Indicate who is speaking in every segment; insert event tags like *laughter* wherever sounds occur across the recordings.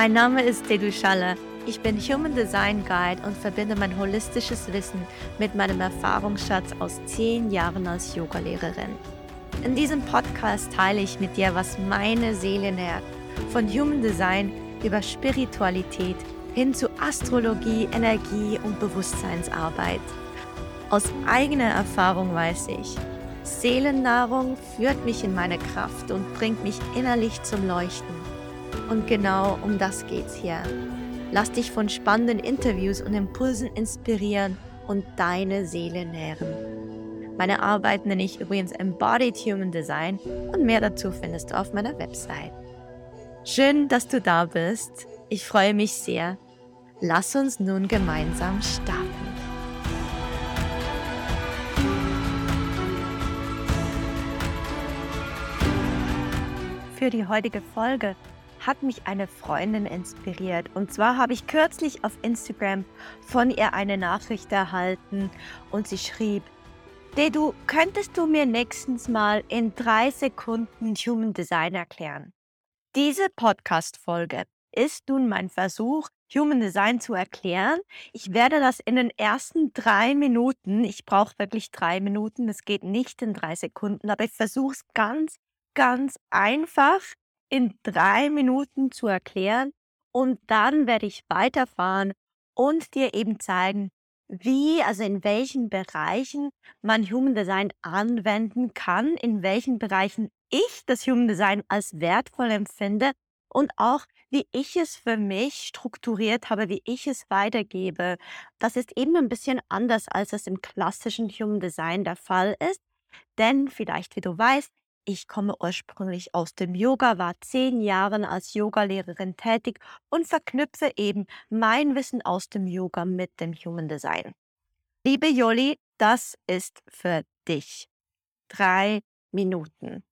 Speaker 1: Mein Name ist Dedu Schaller. Ich bin Human Design Guide und verbinde mein holistisches Wissen mit meinem Erfahrungsschatz aus zehn Jahren als Yogalehrerin. In diesem Podcast teile ich mit dir, was meine Seele nährt. Von Human Design über Spiritualität hin zu Astrologie, Energie und Bewusstseinsarbeit. Aus eigener Erfahrung weiß ich, Seelennahrung führt mich in meine Kraft und bringt mich innerlich zum Leuchten. Und genau um das geht's hier. Lass dich von spannenden Interviews und Impulsen inspirieren und deine Seele nähren. Meine Arbeit nenne ich übrigens Embodied Human Design und mehr dazu findest du auf meiner Website. Schön, dass du da bist. Ich freue mich sehr. Lass uns nun gemeinsam starten. Für die heutige Folge hat mich eine Freundin inspiriert. Und zwar habe ich kürzlich auf Instagram von ihr eine Nachricht erhalten und sie schrieb, De, du könntest du mir nächstens mal in drei Sekunden Human Design erklären? Diese Podcast-Folge ist nun mein Versuch, Human Design zu erklären. Ich werde das in den ersten drei Minuten, ich brauche wirklich drei Minuten, es geht nicht in drei Sekunden, aber ich versuche es ganz, ganz einfach in drei Minuten zu erklären und dann werde ich weiterfahren und dir eben zeigen, wie, also in welchen Bereichen man Human Design anwenden kann, in welchen Bereichen ich das Human Design als wertvoll empfinde und auch, wie ich es für mich strukturiert habe, wie ich es weitergebe. Das ist eben ein bisschen anders, als es im klassischen Human Design der Fall ist. Denn vielleicht, wie du weißt, ich komme ursprünglich aus dem Yoga, war zehn Jahre als Yogalehrerin tätig und verknüpfe eben mein Wissen aus dem Yoga mit dem Human Design. Liebe Joli, das ist für dich. Drei Minuten.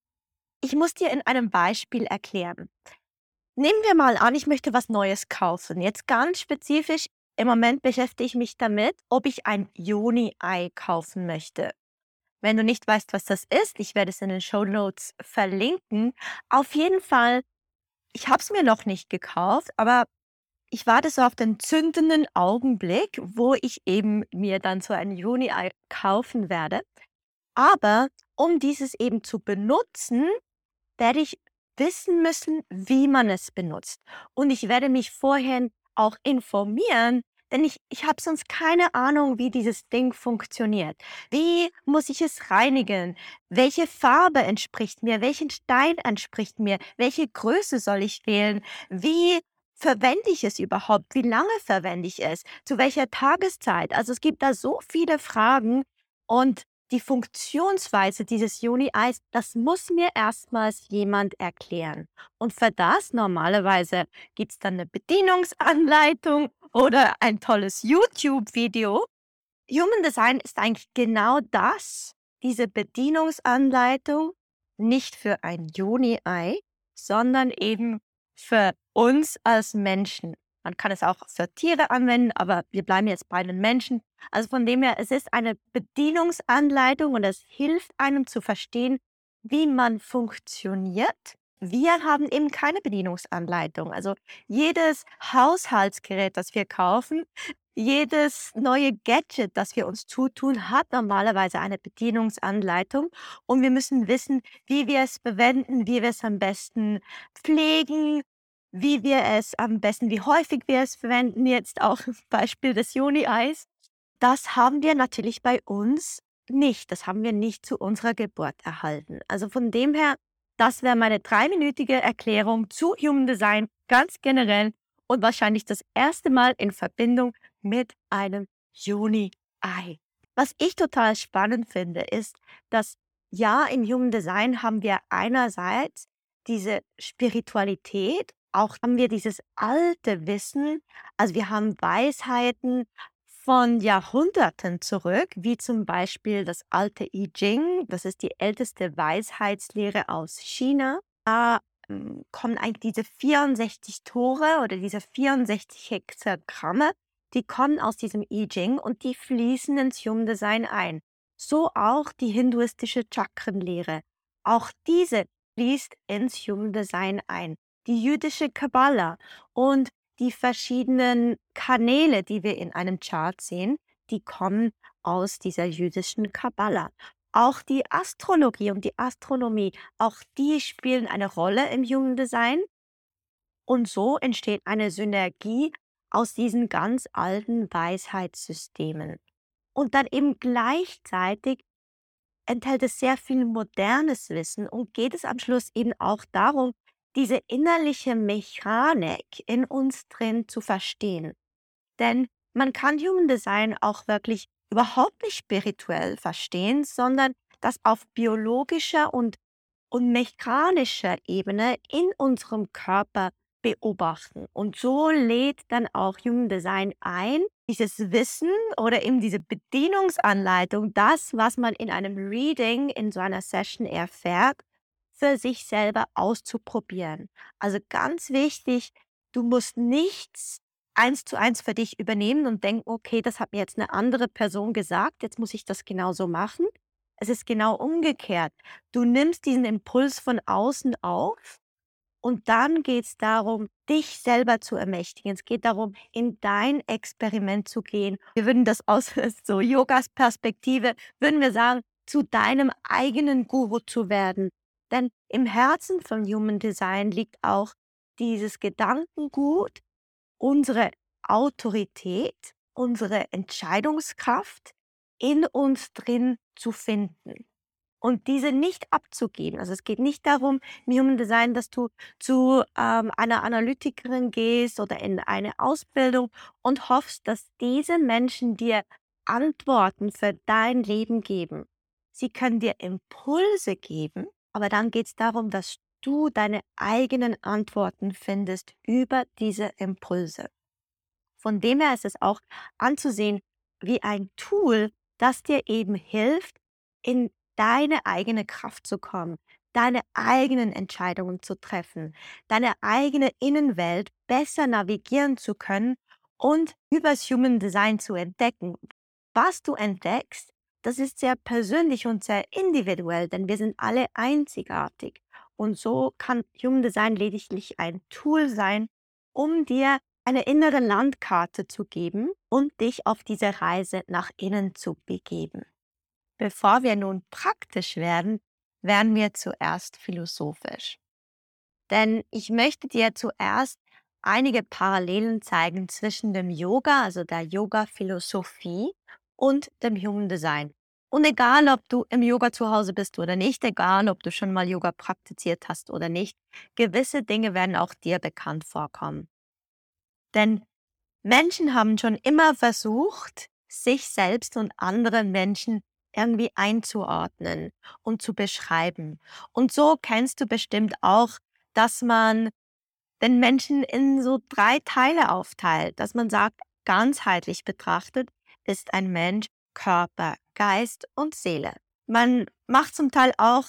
Speaker 1: Ich muss dir in einem Beispiel erklären. Nehmen wir mal an, ich möchte was Neues kaufen. Jetzt ganz spezifisch, im Moment beschäftige ich mich damit, ob ich ein Joni-Ei kaufen möchte. Wenn du nicht weißt, was das ist, ich werde es in den Show Notes verlinken. Auf jeden Fall, ich habe es mir noch nicht gekauft, aber ich warte so auf den zündenden Augenblick, wo ich eben mir dann so ein Juni-Ei kaufen werde. Aber um dieses eben zu benutzen, werde ich wissen müssen, wie man es benutzt. Und ich werde mich vorher auch informieren, denn ich, ich habe sonst keine Ahnung, wie dieses Ding funktioniert. Wie muss ich es reinigen? Welche Farbe entspricht mir? Welchen Stein entspricht mir? Welche Größe soll ich wählen? Wie verwende ich es überhaupt? Wie lange verwende ich es? Zu welcher Tageszeit? Also es gibt da so viele Fragen und die Funktionsweise dieses Juni-Eis, das muss mir erstmals jemand erklären. Und für das normalerweise gibt es dann eine Bedienungsanleitung oder ein tolles YouTube-Video. Human Design ist eigentlich genau das, diese Bedienungsanleitung, nicht für ein Juni-Ei, sondern eben für uns als Menschen. Man kann es auch für Tiere anwenden, aber wir bleiben jetzt bei den Menschen. Also von dem her, es ist eine Bedienungsanleitung und es hilft einem zu verstehen, wie man funktioniert wir haben eben keine Bedienungsanleitung. Also jedes Haushaltsgerät, das wir kaufen, jedes neue Gadget, das wir uns zutun, hat normalerweise eine Bedienungsanleitung und wir müssen wissen, wie wir es verwenden, wie wir es am besten pflegen, wie wir es am besten, wie häufig wir es verwenden. Jetzt auch Beispiel des Juni-Eis. Das haben wir natürlich bei uns nicht. Das haben wir nicht zu unserer Geburt erhalten. Also von dem her das wäre meine dreiminütige Erklärung zu Human Design ganz generell und wahrscheinlich das erste Mal in Verbindung mit einem Juni-Ei. Was ich total spannend finde, ist, dass ja, im Human Design haben wir einerseits diese Spiritualität, auch haben wir dieses alte Wissen, also wir haben Weisheiten von Jahrhunderten zurück, wie zum Beispiel das alte I Ching. Das ist die älteste Weisheitslehre aus China. Da ähm, kommen eigentlich diese 64 Tore oder diese 64 Hexagramme, die kommen aus diesem I Ching und die fließen ins Human Design ein. So auch die hinduistische Chakrenlehre. Auch diese fließt ins Human Design ein. die jüdische Kabbala und die verschiedenen Kanäle, die wir in einem Chart sehen, die kommen aus dieser jüdischen Kabbala. Auch die Astrologie und die Astronomie, auch die spielen eine Rolle im Human Design. Und so entsteht eine Synergie aus diesen ganz alten Weisheitssystemen. Und dann eben gleichzeitig enthält es sehr viel modernes Wissen und geht es am Schluss eben auch darum, diese innerliche Mechanik in uns drin zu verstehen. Denn man kann Human Design auch wirklich überhaupt nicht spirituell verstehen, sondern das auf biologischer und, und mechanischer Ebene in unserem Körper beobachten. Und so lädt dann auch Human Design ein, dieses Wissen oder eben diese Bedienungsanleitung, das, was man in einem Reading, in so einer Session erfährt, für sich selber auszuprobieren. Also ganz wichtig, du musst nichts eins zu eins für dich übernehmen und denken, okay, das hat mir jetzt eine andere Person gesagt, jetzt muss ich das genauso machen. Es ist genau umgekehrt. Du nimmst diesen Impuls von außen auf und dann geht es darum, dich selber zu ermächtigen. Es geht darum, in dein Experiment zu gehen. Wir würden das aus *laughs* so Yogas Perspektive, würden wir sagen, zu deinem eigenen Guru zu werden. Denn im Herzen von Human Design liegt auch dieses Gedankengut, unsere Autorität, unsere Entscheidungskraft in uns drin zu finden und diese nicht abzugeben. Also es geht nicht darum, im Human Design, dass du zu ähm, einer Analytikerin gehst oder in eine Ausbildung und hoffst, dass diese Menschen dir Antworten für dein Leben geben. Sie können dir Impulse geben, aber dann geht es darum, dass du deine eigenen Antworten findest über diese Impulse. Von dem her ist es auch anzusehen wie ein Tool, das dir eben hilft, in deine eigene Kraft zu kommen, deine eigenen Entscheidungen zu treffen, deine eigene Innenwelt besser navigieren zu können und übers Human Design zu entdecken. Was du entdeckst, das ist sehr persönlich und sehr individuell, denn wir sind alle einzigartig. Und so kann Human Design lediglich ein Tool sein, um dir eine innere Landkarte zu geben und dich auf diese Reise nach innen zu begeben. Bevor wir nun praktisch werden, werden wir zuerst philosophisch. Denn ich möchte dir zuerst einige Parallelen zeigen zwischen dem Yoga, also der Yoga-Philosophie und dem Human Design. Und egal, ob du im Yoga zu Hause bist oder nicht, egal, ob du schon mal Yoga praktiziert hast oder nicht, gewisse Dinge werden auch dir bekannt vorkommen. Denn Menschen haben schon immer versucht, sich selbst und andere Menschen irgendwie einzuordnen und zu beschreiben. Und so kennst du bestimmt auch, dass man den Menschen in so drei Teile aufteilt, dass man sagt, ganzheitlich betrachtet ist ein Mensch Körper, Geist und Seele. Man macht zum Teil auch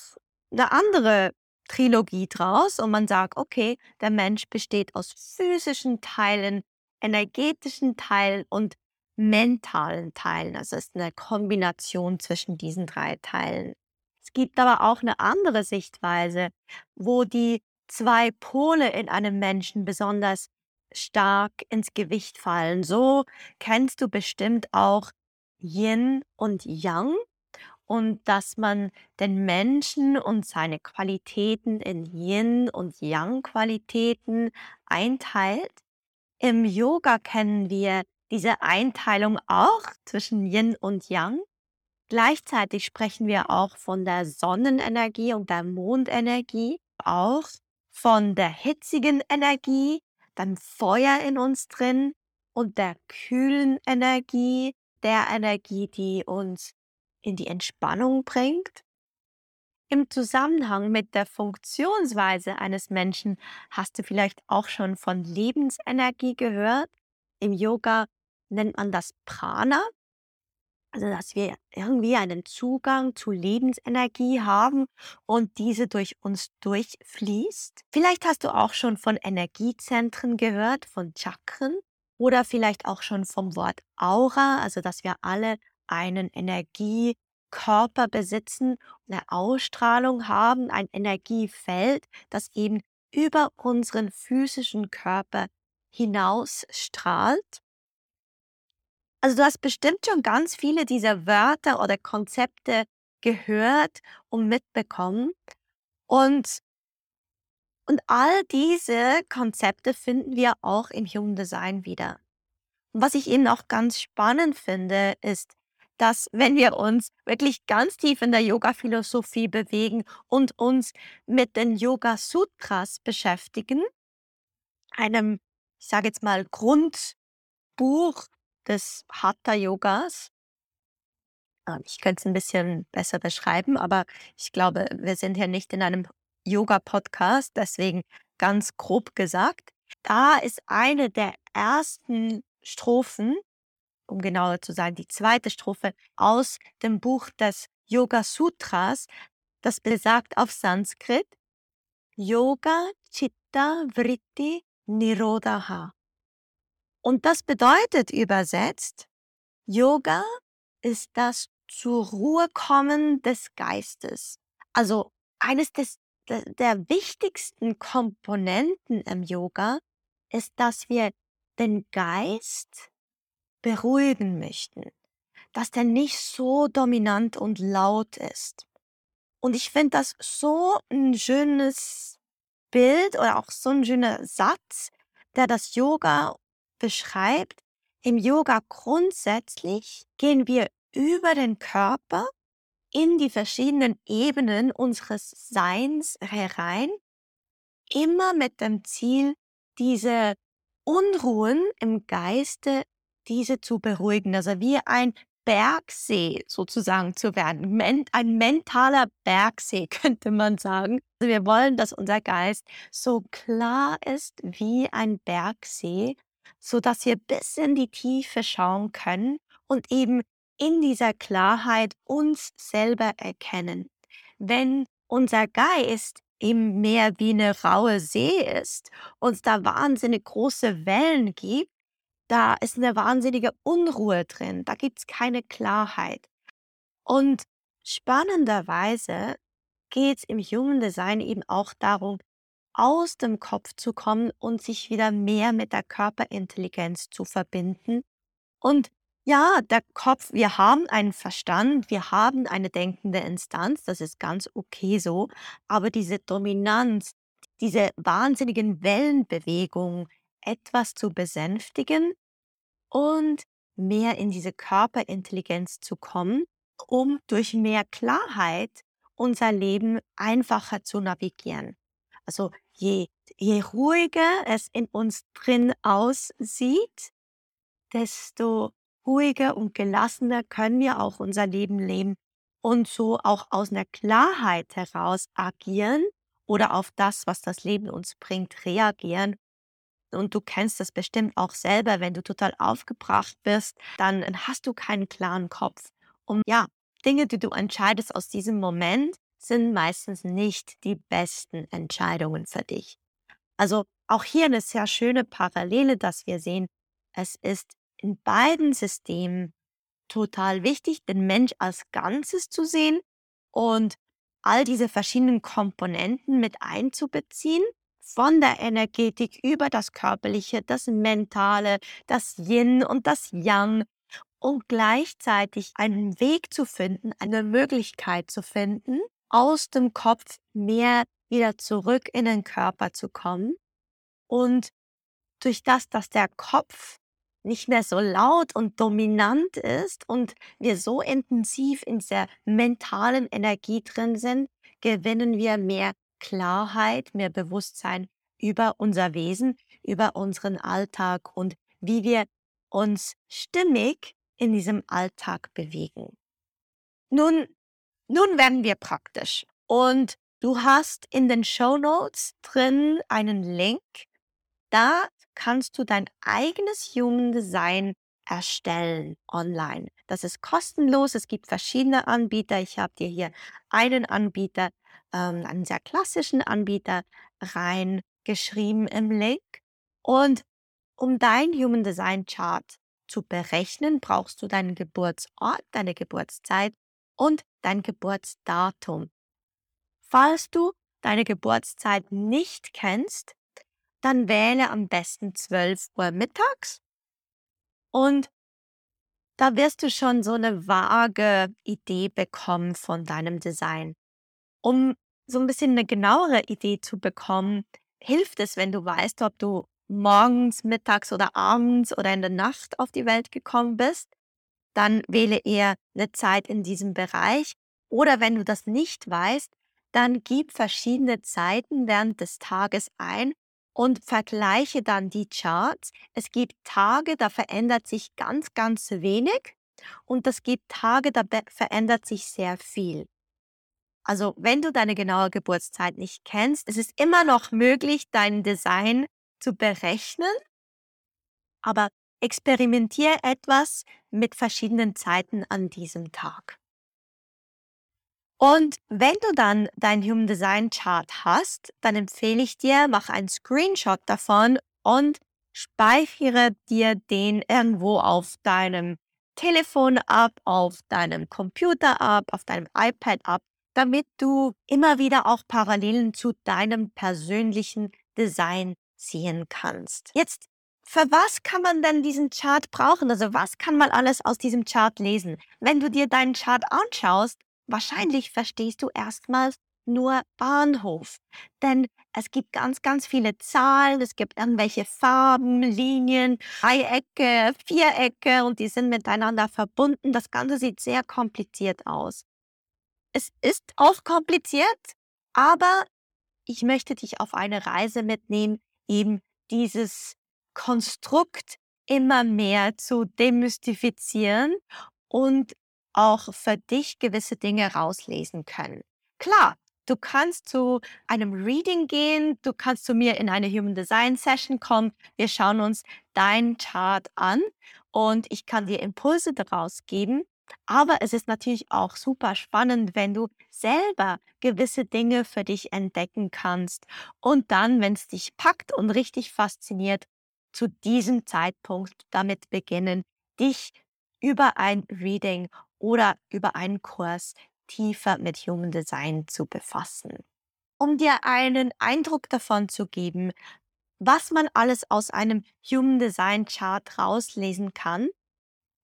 Speaker 1: eine andere Trilogie draus und man sagt, okay, der Mensch besteht aus physischen Teilen, energetischen Teilen und mentalen Teilen. Also es ist eine Kombination zwischen diesen drei Teilen. Es gibt aber auch eine andere Sichtweise, wo die zwei Pole in einem Menschen besonders stark ins Gewicht fallen. So kennst du bestimmt auch Yin und Yang und dass man den Menschen und seine Qualitäten in Yin und Yang Qualitäten einteilt. Im Yoga kennen wir diese Einteilung auch zwischen Yin und Yang. Gleichzeitig sprechen wir auch von der Sonnenenergie und der Mondenergie, auch von der hitzigen Energie, dann Feuer in uns drin und der kühlen Energie, der Energie, die uns in die Entspannung bringt. Im Zusammenhang mit der Funktionsweise eines Menschen hast du vielleicht auch schon von Lebensenergie gehört. Im Yoga nennt man das Prana, also dass wir irgendwie einen Zugang zu Lebensenergie haben und diese durch uns durchfließt. Vielleicht hast du auch schon von Energiezentren gehört, von Chakren oder vielleicht auch schon vom Wort Aura, also dass wir alle einen Energiekörper besitzen, eine Ausstrahlung haben, ein Energiefeld, das eben über unseren physischen Körper hinaus strahlt. Also du hast bestimmt schon ganz viele dieser Wörter oder Konzepte gehört und mitbekommen. Und, und all diese Konzepte finden wir auch im Human Design wieder. Und was ich eben auch ganz spannend finde, ist, dass wenn wir uns wirklich ganz tief in der Yoga-Philosophie bewegen und uns mit den Yoga-Sutras beschäftigen, einem, ich sage jetzt mal, Grundbuch des Hatha-Yogas, ähm, ich könnte es ein bisschen besser beschreiben, aber ich glaube, wir sind hier nicht in einem Yoga-Podcast, deswegen ganz grob gesagt. Da ist eine der ersten Strophen, um genauer zu sein, die zweite Strophe aus dem Buch des Yoga Sutras, das besagt auf Sanskrit Yoga Chitta Vritti Nirodha. Und das bedeutet übersetzt, Yoga ist das zur Ruhe kommen des Geistes. Also eines des, der, wichtigsten Komponenten im Yoga ist, dass wir den Geist beruhigen möchten, dass der nicht so dominant und laut ist. Und ich finde das so ein schönes Bild oder auch so ein schöner Satz, der das Yoga beschreibt. Im Yoga grundsätzlich gehen wir über den Körper in die verschiedenen Ebenen unseres Seins herein, immer mit dem Ziel, diese Unruhen im Geiste, diese zu beruhigen. Also wie ein Bergsee sozusagen zu werden. Ein mentaler Bergsee *laughs* könnte man sagen. Also wir wollen, dass unser Geist so klar ist wie ein Bergsee, so dass wir bis in die Tiefe schauen können und eben in dieser Klarheit uns selber erkennen. Wenn unser Geist im Meer wie eine raue See ist und es da wahnsinnig große Wellen gibt, da ist eine wahnsinnige Unruhe drin, da gibt es keine Klarheit. Und spannenderweise geht es im Human Design eben auch darum, aus dem Kopf zu kommen und sich wieder mehr mit der Körperintelligenz zu verbinden und ja, der Kopf wir haben einen Verstand, wir haben eine denkende Instanz, das ist ganz okay so, aber diese Dominanz, diese wahnsinnigen Wellenbewegungen etwas zu besänftigen und mehr in diese Körperintelligenz zu kommen, um durch mehr Klarheit unser Leben einfacher zu navigieren. Also je, je ruhiger es in uns drin aussieht, desto ruhiger und gelassener können wir auch unser Leben leben und so auch aus einer Klarheit heraus agieren oder auf das, was das Leben uns bringt, reagieren. Und du kennst das bestimmt auch selber, wenn du total aufgebracht bist, dann hast du keinen klaren Kopf. Und ja, Dinge, die du entscheidest aus diesem Moment, sind meistens nicht die besten Entscheidungen für dich. Also auch hier eine sehr schöne Parallele, dass wir sehen, es ist in beiden Systemen total wichtig, den Mensch als Ganzes zu sehen und all diese verschiedenen Komponenten mit einzubeziehen, von der Energetik über das Körperliche, das Mentale, das Yin und das Yang und gleichzeitig einen Weg zu finden, eine Möglichkeit zu finden, aus dem Kopf mehr wieder zurück in den Körper zu kommen. Und durch das, dass der Kopf nicht mehr so laut und dominant ist und wir so intensiv in dieser mentalen Energie drin sind, gewinnen wir mehr Klarheit, mehr Bewusstsein über unser Wesen, über unseren Alltag und wie wir uns stimmig in diesem Alltag bewegen. Nun, nun werden wir praktisch und du hast in den Show Notes drin einen Link. Da kannst du dein eigenes Human Design erstellen online. Das ist kostenlos. Es gibt verschiedene Anbieter. Ich habe dir hier einen Anbieter, ähm, einen sehr klassischen Anbieter reingeschrieben im Link. Und um dein Human Design Chart zu berechnen, brauchst du deinen Geburtsort, deine Geburtszeit und dein Geburtsdatum. Falls du deine Geburtszeit nicht kennst, dann wähle am besten 12 Uhr mittags und da wirst du schon so eine vage Idee bekommen von deinem Design. Um so ein bisschen eine genauere Idee zu bekommen, hilft es, wenn du weißt, ob du morgens, mittags oder abends oder in der Nacht auf die Welt gekommen bist. Dann wähle eher eine Zeit in diesem Bereich. Oder wenn du das nicht weißt, dann gib verschiedene Zeiten während des Tages ein und vergleiche dann die Charts. Es gibt Tage, da verändert sich ganz, ganz wenig und es gibt Tage, da verändert sich sehr viel. Also wenn du deine genaue Geburtszeit nicht kennst, es ist immer noch möglich, dein Design zu berechnen, aber experimentiere etwas mit verschiedenen Zeiten an diesem Tag. Und wenn du dann dein Human Design Chart hast, dann empfehle ich dir, mach einen Screenshot davon und speichere dir den irgendwo auf deinem Telefon ab, auf deinem Computer ab, auf deinem iPad ab, damit du immer wieder auch Parallelen zu deinem persönlichen Design sehen kannst. Jetzt, für was kann man denn diesen Chart brauchen? Also was kann man alles aus diesem Chart lesen? Wenn du dir deinen Chart anschaust, wahrscheinlich verstehst du erstmals nur Bahnhof. Denn es gibt ganz, ganz viele Zahlen, es gibt irgendwelche Farben, Linien, Dreiecke, Vierecke und die sind miteinander verbunden. Das Ganze sieht sehr kompliziert aus. Es ist auch kompliziert, aber ich möchte dich auf eine Reise mitnehmen, eben dieses Konstrukt immer mehr zu demystifizieren und auch für dich gewisse Dinge rauslesen können. Klar, du kannst zu einem Reading gehen, du kannst zu mir in eine Human Design Session kommen, wir schauen uns dein Chart an und ich kann dir Impulse daraus geben. Aber es ist natürlich auch super spannend, wenn du selber gewisse Dinge für dich entdecken kannst und dann, wenn es dich packt und richtig fasziniert, zu diesem Zeitpunkt damit beginnen, dich über ein Reading oder über einen Kurs tiefer mit Human Design zu befassen. Um dir einen Eindruck davon zu geben, was man alles aus einem Human Design Chart rauslesen kann,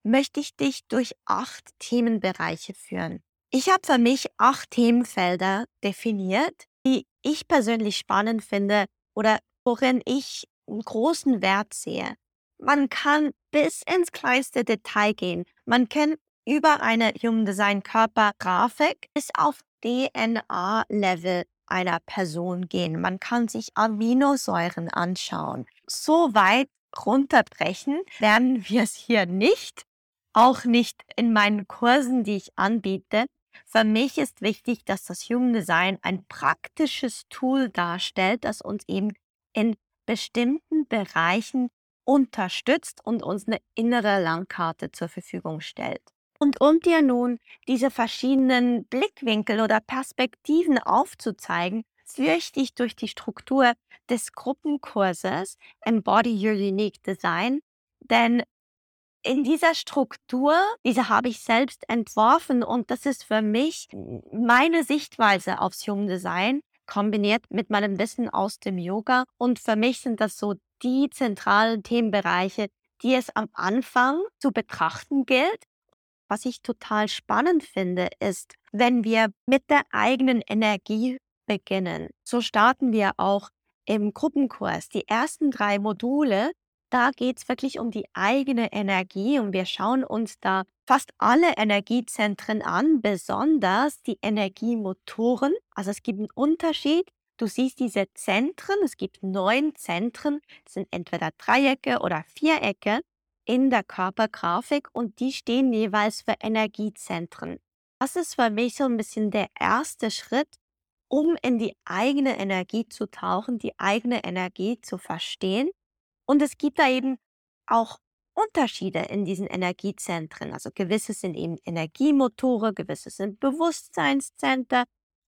Speaker 1: möchte ich dich durch acht Themenbereiche führen. Ich habe für mich acht Themenfelder definiert, die ich persönlich spannend finde oder worin ich einen großen Wert sehe. Man kann bis ins kleinste Detail gehen. Man kann über eine Human Design Körpergrafik bis auf DNA-Level einer Person gehen. Man kann sich Aminosäuren anschauen. So weit runterbrechen werden wir es hier nicht. Auch nicht in meinen Kursen, die ich anbiete. Für mich ist wichtig, dass das Human Design ein praktisches Tool darstellt, das uns eben in bestimmten Bereichen unterstützt und uns eine innere Langkarte zur Verfügung stellt. Und um dir nun diese verschiedenen Blickwinkel oder Perspektiven aufzuzeigen, führe ich dich durch die Struktur des Gruppenkurses Embody Your Unique Design. Denn in dieser Struktur, diese habe ich selbst entworfen und das ist für mich meine Sichtweise aufs Human Design kombiniert mit meinem Wissen aus dem Yoga. Und für mich sind das so die zentralen Themenbereiche, die es am Anfang zu betrachten gilt, was ich total spannend finde, ist, wenn wir mit der eigenen Energie beginnen. So starten wir auch im Gruppenkurs. Die ersten drei Module, da geht es wirklich um die eigene Energie und wir schauen uns da fast alle Energiezentren an, besonders die Energiemotoren. Also es gibt einen Unterschied. Du siehst diese Zentren, es gibt neun Zentren, das sind entweder Dreiecke oder Vierecke in der Körpergrafik und die stehen jeweils für Energiezentren. Das ist für mich so ein bisschen der erste Schritt, um in die eigene Energie zu tauchen, die eigene Energie zu verstehen. Und es gibt da eben auch Unterschiede in diesen Energiezentren. Also gewisse sind eben Energiemotore, gewisse sind Bewusstseinszentren.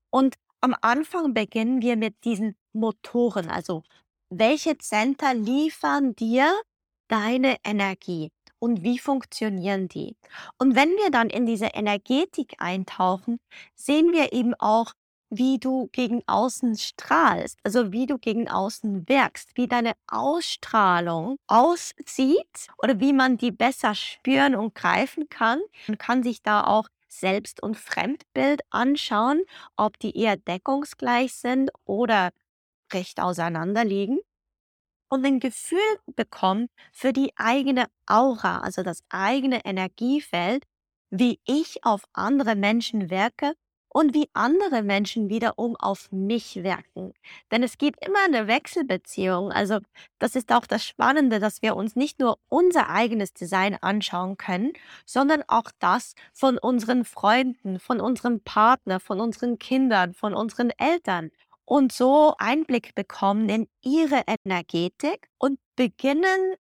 Speaker 1: Und am Anfang beginnen wir mit diesen Motoren. Also welche Zentren liefern dir deine Energie und wie funktionieren die? Und wenn wir dann in diese Energetik eintauchen, sehen wir eben auch, wie du gegen außen strahlst, also wie du gegen außen wirkst, wie deine Ausstrahlung aussieht oder wie man die besser spüren und greifen kann. Man kann sich da auch Selbst- und Fremdbild anschauen, ob die eher deckungsgleich sind oder recht auseinander liegen und ein Gefühl bekommen für die eigene Aura, also das eigene Energiefeld, wie ich auf andere Menschen wirke und wie andere Menschen wiederum auf mich wirken. Denn es gibt immer eine Wechselbeziehung. Also das ist auch das Spannende, dass wir uns nicht nur unser eigenes Design anschauen können, sondern auch das von unseren Freunden, von unserem Partner, von unseren Kindern, von unseren Eltern und so Einblick bekommen in ihre Energetik und beginnen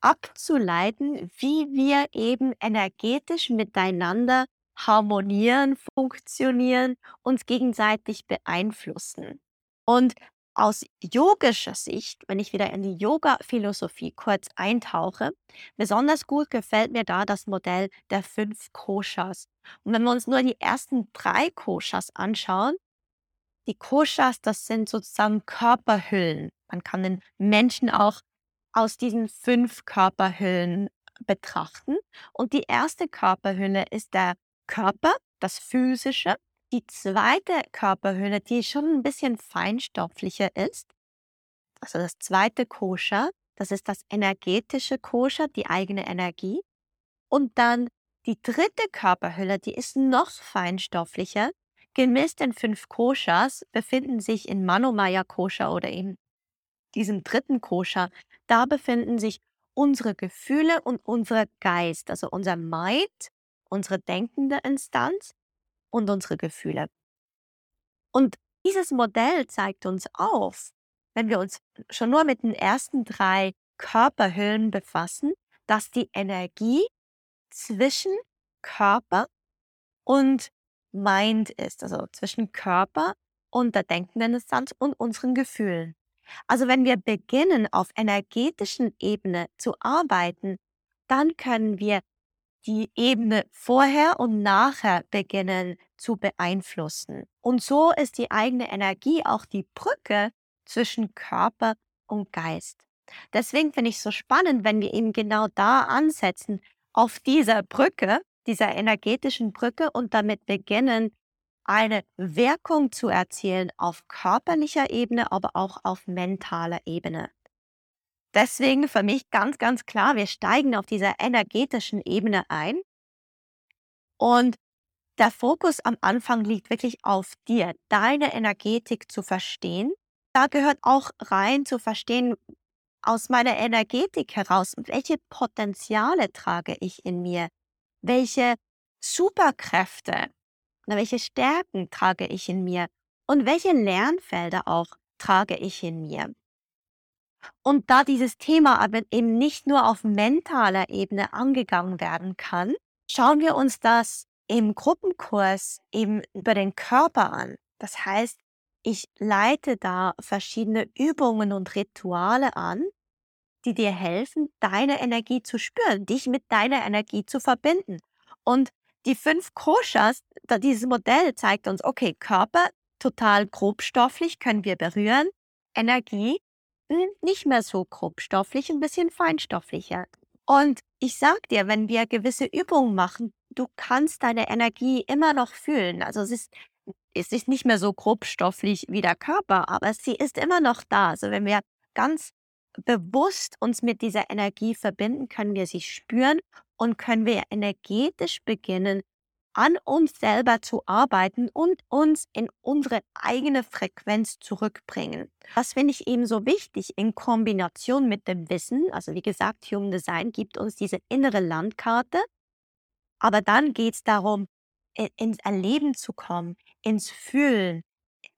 Speaker 1: abzuleiten, wie wir eben energetisch miteinander harmonieren, funktionieren, uns gegenseitig beeinflussen. Und aus yogischer Sicht, wenn ich wieder in die Yoga-Philosophie kurz eintauche, besonders gut gefällt mir da das Modell der fünf Koshas. Und wenn wir uns nur die ersten drei Koshas anschauen, die Koshas, das sind sozusagen Körperhüllen. Man kann den Menschen auch aus diesen fünf Körperhüllen betrachten. Und die erste Körperhülle ist der Körper, das Physische. Die zweite Körperhülle, die schon ein bisschen feinstofflicher ist, also das zweite Koscher, das ist das energetische Koscher, die eigene Energie. Und dann die dritte Körperhülle, die ist noch feinstofflicher, Gemäß den fünf Koshas befinden sich in Manomaya Kosha oder in diesem dritten Kosha, da befinden sich unsere Gefühle und unser Geist, also unser Mind, unsere denkende Instanz und unsere Gefühle. Und dieses Modell zeigt uns auf, wenn wir uns schon nur mit den ersten drei Körperhüllen befassen, dass die Energie zwischen Körper und Mind ist, also zwischen Körper und der denkenden Instanz und unseren Gefühlen. Also wenn wir beginnen, auf energetischen Ebene zu arbeiten, dann können wir die Ebene vorher und nachher beginnen zu beeinflussen. Und so ist die eigene Energie auch die Brücke zwischen Körper und Geist. Deswegen finde ich es so spannend, wenn wir eben genau da ansetzen, auf dieser Brücke, dieser energetischen Brücke und damit beginnen, eine Wirkung zu erzielen auf körperlicher Ebene, aber auch auf mentaler Ebene. Deswegen für mich ganz, ganz klar, wir steigen auf dieser energetischen Ebene ein und der Fokus am Anfang liegt wirklich auf dir, deine Energetik zu verstehen. Da gehört auch rein zu verstehen, aus meiner Energetik heraus, welche Potenziale trage ich in mir, welche Superkräfte, welche Stärken trage ich in mir und welche Lernfelder auch trage ich in mir. Und da dieses Thema aber eben nicht nur auf mentaler Ebene angegangen werden kann, schauen wir uns das im Gruppenkurs eben über den Körper an. Das heißt, ich leite da verschiedene Übungen und Rituale an, die dir helfen, deine Energie zu spüren, dich mit deiner Energie zu verbinden. Und die fünf Koshas, dieses Modell zeigt uns, okay, Körper total grobstofflich, können wir berühren, Energie hm, nicht mehr so grobstofflich, ein bisschen feinstofflicher. Und ich sag dir, wenn wir gewisse Übungen machen, du kannst deine Energie immer noch fühlen. Also es ist, es ist nicht mehr so grobstofflich wie der Körper, aber sie ist immer noch da. Also wenn wir ganz bewusst uns mit dieser Energie verbinden, können wir sie spüren und können wir energetisch beginnen, an uns selber zu arbeiten und uns in unsere eigene Frequenz zurückbringen. Das finde ich eben so wichtig in Kombination mit dem Wissen. Also wie gesagt, Human Design gibt uns diese innere Landkarte. Aber dann geht es darum, ins Erleben zu kommen, ins Fühlen,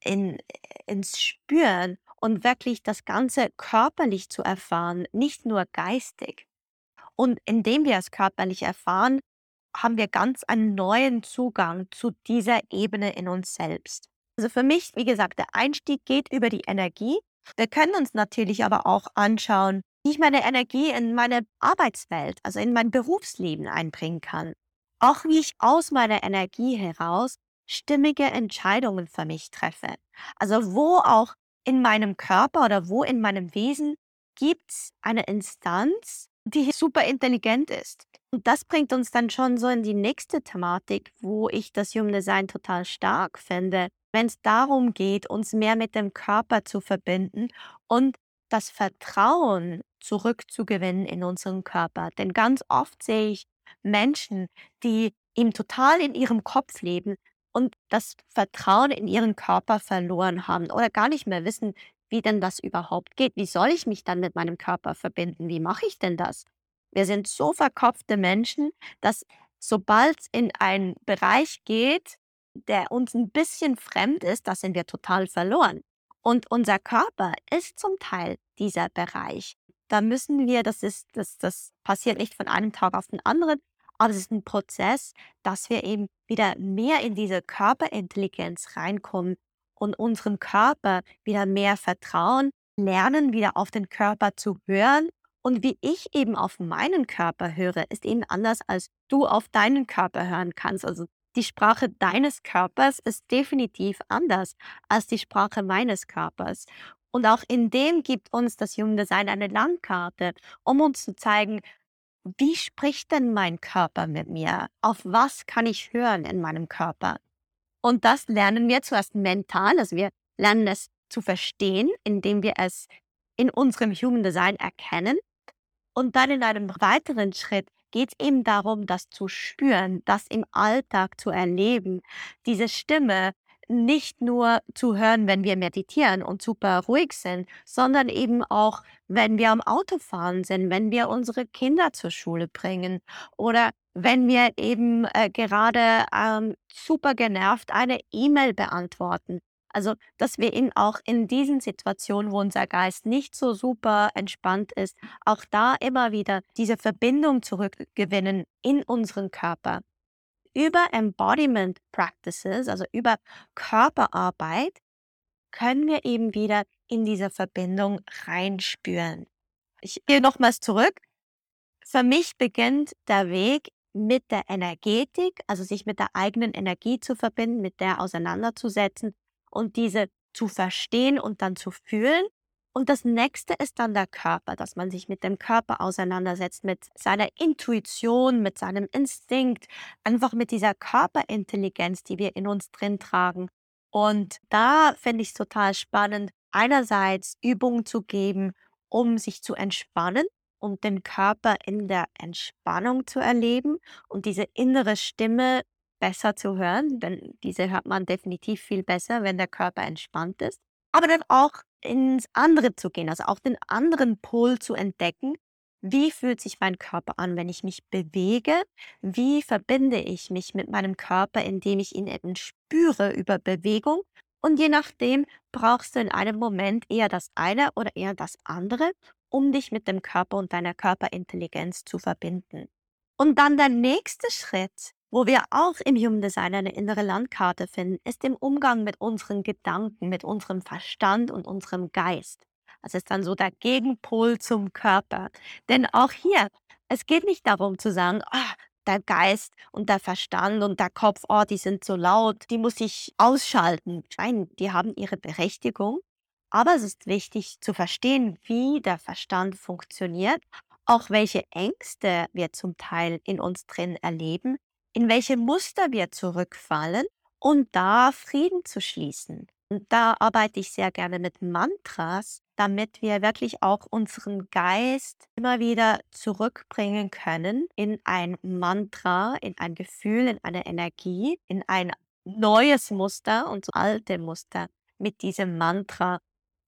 Speaker 1: in, ins Spüren und wirklich das Ganze körperlich zu erfahren, nicht nur geistig. Und indem wir es körperlich erfahren, haben wir ganz einen neuen Zugang zu dieser Ebene in uns selbst. Also für mich, wie gesagt, der Einstieg geht über die Energie. Wir können uns natürlich aber auch anschauen, wie ich meine Energie in meine Arbeitswelt, also in mein Berufsleben einbringen kann. Auch wie ich aus meiner Energie heraus stimmige Entscheidungen für mich treffe. Also wo auch in meinem Körper oder wo in meinem Wesen gibt's eine Instanz, die *laughs* super intelligent ist. Und das bringt uns dann schon so in die nächste Thematik, wo ich das Human Design total stark finde, wenn es darum geht, uns mehr mit dem Körper zu verbinden und das Vertrauen zurückzugewinnen in unseren Körper. Denn ganz oft sehe ich Menschen, die eben total in ihrem Kopf leben das Vertrauen in ihren Körper verloren haben oder gar nicht mehr wissen, wie denn das überhaupt geht. Wie soll ich mich dann mit meinem Körper verbinden? Wie mache ich denn das? Wir sind so verkopfte Menschen, dass sobald es in einen Bereich geht, der uns ein bisschen fremd ist, da sind wir total verloren. Und unser Körper ist zum Teil dieser Bereich. Da müssen wir, das ist, das, das passiert nicht von einem Tag auf den anderen, aber es ist ein Prozess, dass wir eben wieder mehr in diese Körperintelligenz reinkommen und unserem Körper wieder mehr vertrauen, lernen, wieder auf den Körper zu hören. Und wie ich eben auf meinen Körper höre, ist eben anders, als du auf deinen Körper hören kannst. Also die Sprache deines Körpers ist definitiv anders als die Sprache meines Körpers. Und auch in dem gibt uns das Human Design eine Landkarte, um uns zu zeigen, wie spricht denn mein Körper mit mir? Auf was kann ich hören in meinem Körper? Und das lernen wir zuerst mental, also wir lernen es zu verstehen, indem wir es in unserem Human Design erkennen. Und dann in einem weiteren Schritt geht es eben darum, das zu spüren, das im Alltag zu erleben, diese Stimme nicht nur zu hören, wenn wir meditieren und super ruhig sind, sondern eben auch, wenn wir am Autofahren sind, wenn wir unsere Kinder zur Schule bringen oder wenn wir eben äh, gerade ähm, super genervt eine E-Mail beantworten. Also, dass wir ihn auch in diesen Situationen, wo unser Geist nicht so super entspannt ist, auch da immer wieder diese Verbindung zurückgewinnen in unseren Körper. Über Embodiment Practices, also über Körperarbeit, können wir eben wieder in diese Verbindung reinspüren. Ich gehe nochmals zurück. Für mich beginnt der Weg mit der Energetik, also sich mit der eigenen Energie zu verbinden, mit der auseinanderzusetzen und diese zu verstehen und dann zu fühlen. Und das nächste ist dann der Körper, dass man sich mit dem Körper auseinandersetzt, mit seiner Intuition, mit seinem Instinkt, einfach mit dieser Körperintelligenz, die wir in uns drin tragen. Und da finde ich es total spannend, einerseits Übungen zu geben, um sich zu entspannen und den Körper in der Entspannung zu erleben und diese innere Stimme besser zu hören, denn diese hört man definitiv viel besser, wenn der Körper entspannt ist. Aber dann auch ins andere zu gehen, also auch den anderen Pol zu entdecken. Wie fühlt sich mein Körper an, wenn ich mich bewege? Wie verbinde ich mich mit meinem Körper, indem ich ihn eben spüre über Bewegung? Und je nachdem brauchst du in einem Moment eher das eine oder eher das andere, um dich mit dem Körper und deiner Körperintelligenz zu verbinden. Und dann der nächste Schritt wo wir auch im Human Design eine innere Landkarte finden, ist im Umgang mit unseren Gedanken, mit unserem Verstand und unserem Geist. Das ist dann so der Gegenpol zum Körper. Denn auch hier, es geht nicht darum zu sagen, oh, der Geist und der Verstand und der Kopf, oh, die sind so laut, die muss ich ausschalten. Nein, die haben ihre Berechtigung. Aber es ist wichtig zu verstehen, wie der Verstand funktioniert, auch welche Ängste wir zum Teil in uns drin erleben, in welche Muster wir zurückfallen und da Frieden zu schließen. Und da arbeite ich sehr gerne mit Mantras, damit wir wirklich auch unseren Geist immer wieder zurückbringen können in ein Mantra, in ein Gefühl, in eine Energie, in ein neues Muster und so alte Muster mit diesem Mantra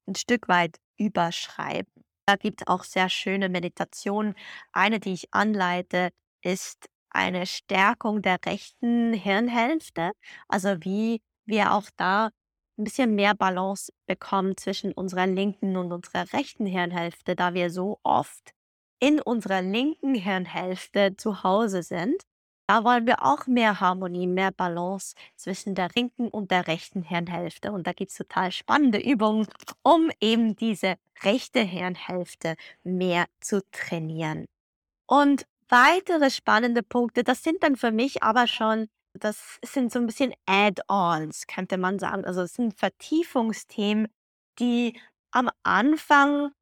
Speaker 1: ein Stück weit überschreiben. Da gibt es auch sehr schöne Meditationen. Eine, die ich anleite, ist eine Stärkung der rechten Hirnhälfte, also wie wir auch da ein bisschen mehr Balance bekommen zwischen unserer linken und unserer rechten Hirnhälfte, da wir so oft in unserer linken Hirnhälfte zu Hause sind. Da wollen wir auch mehr Harmonie, mehr Balance zwischen der linken und der rechten Hirnhälfte. Und da gibt es total spannende Übungen, um eben diese rechte Hirnhälfte mehr zu trainieren. Und weitere spannende Punkte, das sind dann für mich aber schon Das sind so 'n bisschen Add-ons, könnte man sagen. Also, es sind Vertiefungsthemen, die am Anfang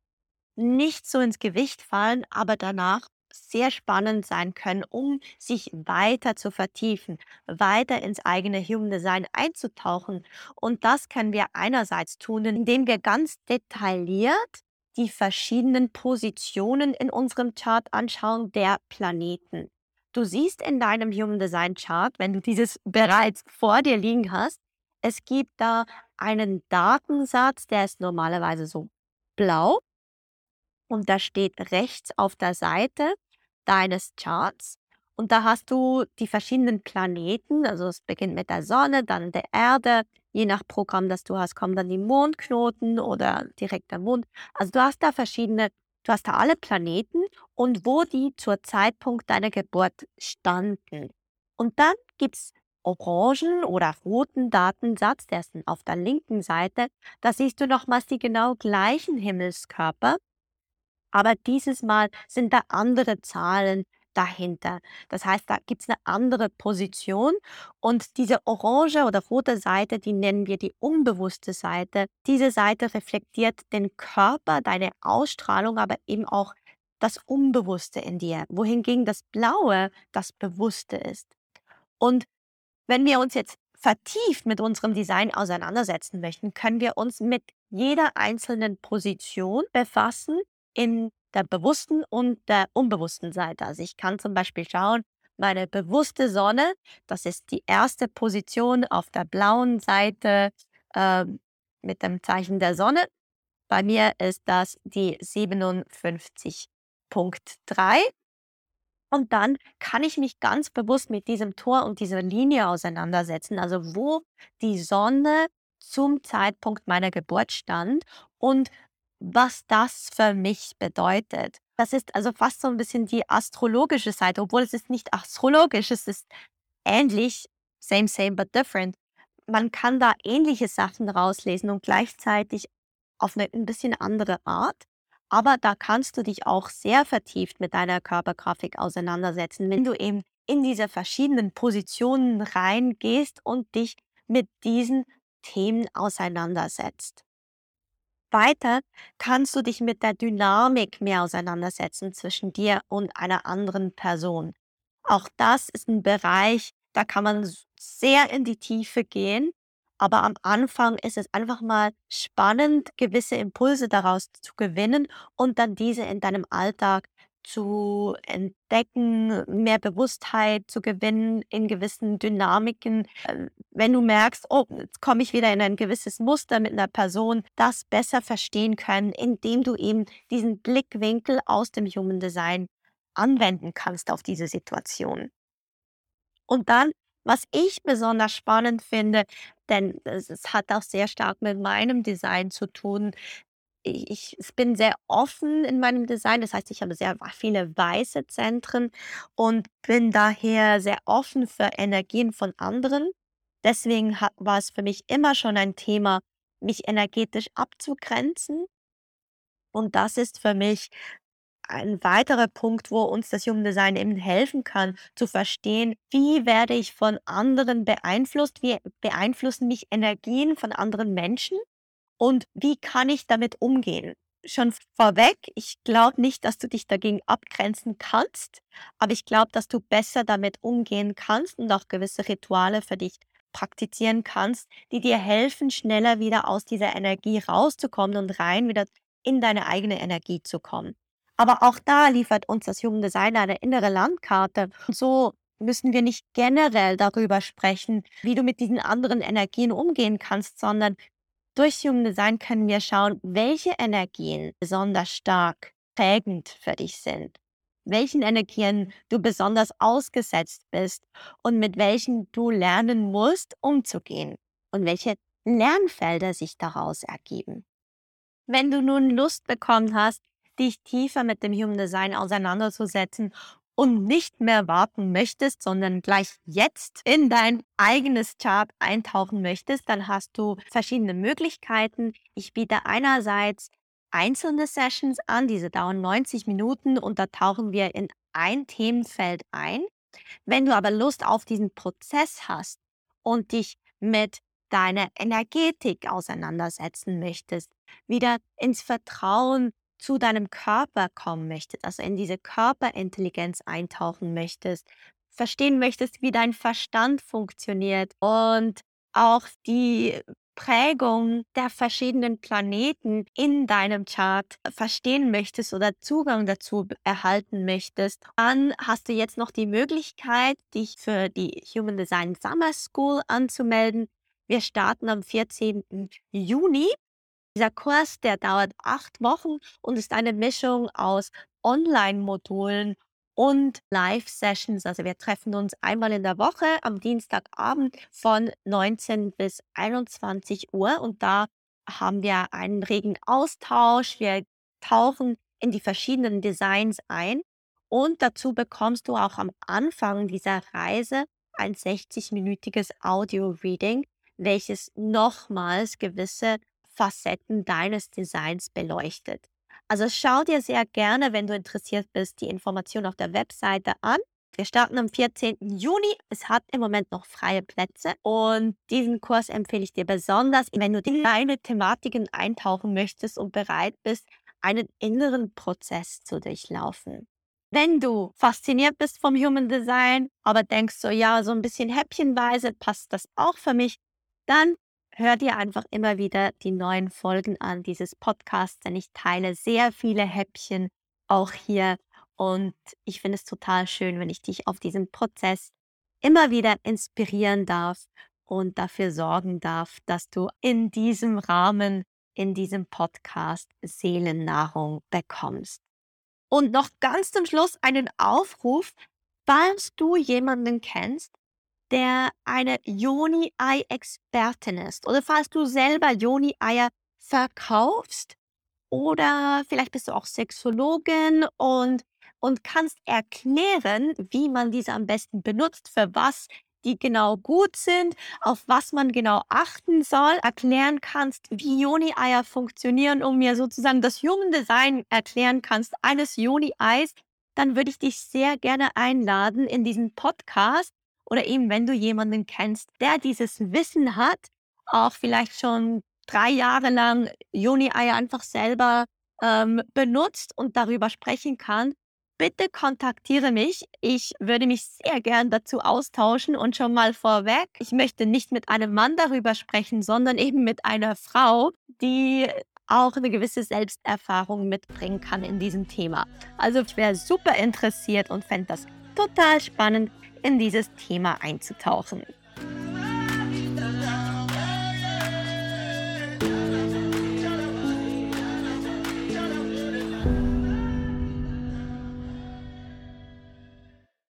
Speaker 1: nicht so ins Gewicht fallen, aber danach sehr spannend sein können, um sich weiter zu vertiefen, weiter ins eigene Human Design einzutauchen. Und das können wir einerseits tun, indem wir ganz detailliert die verschiedenen Positionen in unserem Chart anschauen der Planeten. Du siehst in deinem Human Design Chart, wenn du dieses *laughs* bereits vor dir liegen hast, es gibt da einen Datensatz, der ist normalerweise so blau. Und da steht rechts auf der Seite deines Charts und da hast du die verschiedenen Planeten. Also, es beginnt mit der Sonne, dann der Erde. Je nach Programm, das du hast, kommen dann die Mondknoten oder direkt der Mond. Also, du hast da verschiedene du hast da alle Planeten und wo die zur Zeitpunkt deiner Geburt standen. Und dann gibt's orangen oder roten Datensatz, der ist auf der linken Seite. Da siehst du nochmals die genau gleichen Himmelskörper, aber dieses Mal sind da andere Zahlen dahinter. Das heißt, da gibt's 'ne andere Position und diese orange oder rote Seite, die nennen wir die unbewusste Seite. Diese Seite reflektiert den Körper, deine Ausstrahlung, aber eben auch das Unbewusste in dir, wohingegen das Blaue das Bewusste ist. Und wenn wir uns jetzt vertieft mit unserem Design auseinandersetzen möchten, können wir uns mit jeder einzelnen Position befassen in der bewussten und der unbewussten Seite. Also, ich kann zum Beispiel schauen, meine bewusste Sonne, das ist die 1. Position auf der blauen Seite, ähm, mit dem Zeichen der Sonne. Bei mir ist das die 57.3. Und dann kann ich mich ganz bewusst mit diesem Tor und dieser Linie auseinandersetzen, also wo die Sonne zum Zeitpunkt meiner Geburt stand und was das für mich bedeutet. Das ist also fast so 'n bisschen die astrologische Seite, obwohl es ist nicht astrologisch, es ist ähnlich, same, same, but different. Man kann da ähnliche Sachen rauslesen und gleichzeitig auf 'ne 'n bisschen andere Art. Aber da kannst du dich auch sehr vertieft mit deiner Körpergrafik auseinandersetzen, wenn du eben in diese verschiedenen Positionen reingehst und dich mit diesen Themen auseinandersetzt. Weiter kannst du dich mit der Dynamik mehr auseinandersetzen zwischen dir und einer anderen Person. Auch das ist 'n Bereich, da kann man sehr in die Tiefe gehen, aber am Anfang ist es einfach mal spannend, gewisse Impulse daraus zu gewinnen und dann diese in deinem Alltag zu entdecken, mehr Bewusstheit zu gewinnen in gewissen Dynamiken. Äh, wenn du merkst: „Oh, jetzt komme ich wieder in ein gewisses Muster mit 'ner Person“, das besser verstehen können, indem du eben diesen Blickwinkel aus dem Human Design anwenden kannst auf diese Situation. Und dann, was ich besonders spannend finde, denn es hat auch sehr stark mit meinem Design zu tun. Ich s bin sehr offen in meinem Design, das heißt, ich habe sehr viele weiße Zentren und bin daher sehr offen für Energien von anderen. Deswegen ha war es für mich immer schon ein Thema, mich energetisch abzugrenzen. Und das ist für mich ein weiterer Punkt, wo uns das Human Design eben helfen kann, zu verstehen: Wie werde ich von anderen beeinflusst? Wie beeinflussen mich Energien von anderen Menschen? Und wie kann ich damit umgehen? Schon vorweg, ich glaube nicht, dass du dich dagegen abgrenzen kannst, aber ich glaube, dass du besser damit umgehen kannst und auch gewisse Rituale für dich praktizieren kannst, die dir helfen, schneller wieder aus dieser Energie rauszukommen und rein wieder in deine eigene Energie zu kommen. Aber auch da liefert uns das Human Design eine innere Landkarte. Und so müssen wir nicht generell darüber sprechen, wie du mit diesen anderen Energien umgehen kannst, sondern durchs Human Design können wir schauen, welche Energien besonders stark prägend für dich sind, welchen Energien du besonders ausgesetzt bist und mit welchen du lernen musst, umzugehen und welche Lernfelder sich daraus ergeben. Wenn du nun Lust bekommen hast, dich tiefer mit dem Human Design auseinanderzusetzen und nicht mehr warten möchtest, sondern gleich jetzt in dein eigenes Chart eintauchen möchtest, dann hast du verschiedene Möglichkeiten. Ich biete einerseits einzelne Sessions an, diese dauern 90 Minuten und da tauchen wir in ein Themenfeld ein. Wenn du aber Lust auf diesen Prozess hast und dich mit deiner Energetik auseinandersetzen möchtest, wieder ins Vertrauen zu deinem Körper kommen möchtest, also in diese Körperintelligenz eintauchen möchtest, verstehen möchtest, wie dein Verstand funktioniert und auch die Prägung der verschiedenen Planeten in deinem Chart verstehen möchtest oder Zugang dazu erhalten möchtest, dann hast du jetzt noch die Möglichkeit, dich für die Human Design Summer School anzumelden. Wir starten am 14. Juni. Dieser Kurs, der dauert acht Wochen und ist eine Mischung aus Online-Modulen und Live-Sessions. Also wir treffen uns einmal in der Woche am Dienstagabend von 19 bis 21 Uhr und da haben wir einen regen Austausch. Wir tauchen in die verschiedenen Designs ein und dazu bekommst du auch am Anfang dieser Reise ein 60-minütiges Audio-Reading, welches nochmals gewisse Facetten deines Designs beleuchtet. Also schau dir sehr gerne, wenn du interessiert bist, die Information auf der Webseite an. Wir starten am 14. Juni. Es hat im Moment noch freie Plätze und diesen Kurs empfehle ich dir besonders, wenn du in deine Thematiken eintauchen möchtest und bereit bist, einen inneren Prozess zu durchlaufen. Wenn du fasziniert bist vom Human Design, aber denkst so, ja, so ein bisschen häppchenweise passt das auch für mich, dann hör dir einfach immer wieder die neuen Folgen an dieses Podcasts, denn ich teile sehr viele Häppchen auch hier und ich finde es total schön, wenn ich dich auf diesem Prozess immer wieder inspirieren darf und dafür sorgen darf, dass du in diesem Rahmen, in diesem Podcast Seelennahrung bekommst. Und noch ganz zum Schluss einen Aufruf, falls du jemanden kennst, der eine Joni-Ei-Expertin ist. Oder falls du selber Joni-Eier verkaufst oder vielleicht bist du auch Sexologin und, und kannst erklären, wie man diese am besten benutzt, für was die genau gut sind, auf was man genau achten soll, erklären kannst, wie Joni-Eier funktionieren, um mir sozusagen das Human erklären kannst eines Joni-Eis, dann würde ich dich sehr gerne einladen in diesen Podcast oder eben, wenn du jemanden kennst, der dieses Wissen hat, auch vielleicht schon drei Jahre lang Juni-Eier einfach selber ähm, benutzt und darüber sprechen kann, bitte kontaktiere mich. Ich würde mich sehr gern dazu austauschen und schon mal vorweg, ich möchte nicht mit einem Mann darüber sprechen, sondern eben mit einer Frau, die auch eine gewisse Selbsterfahrung mitbringen kann in diesem Thema. Also ich wäre super interessiert und fände das total spannend, in dieses Thema einzutauchen.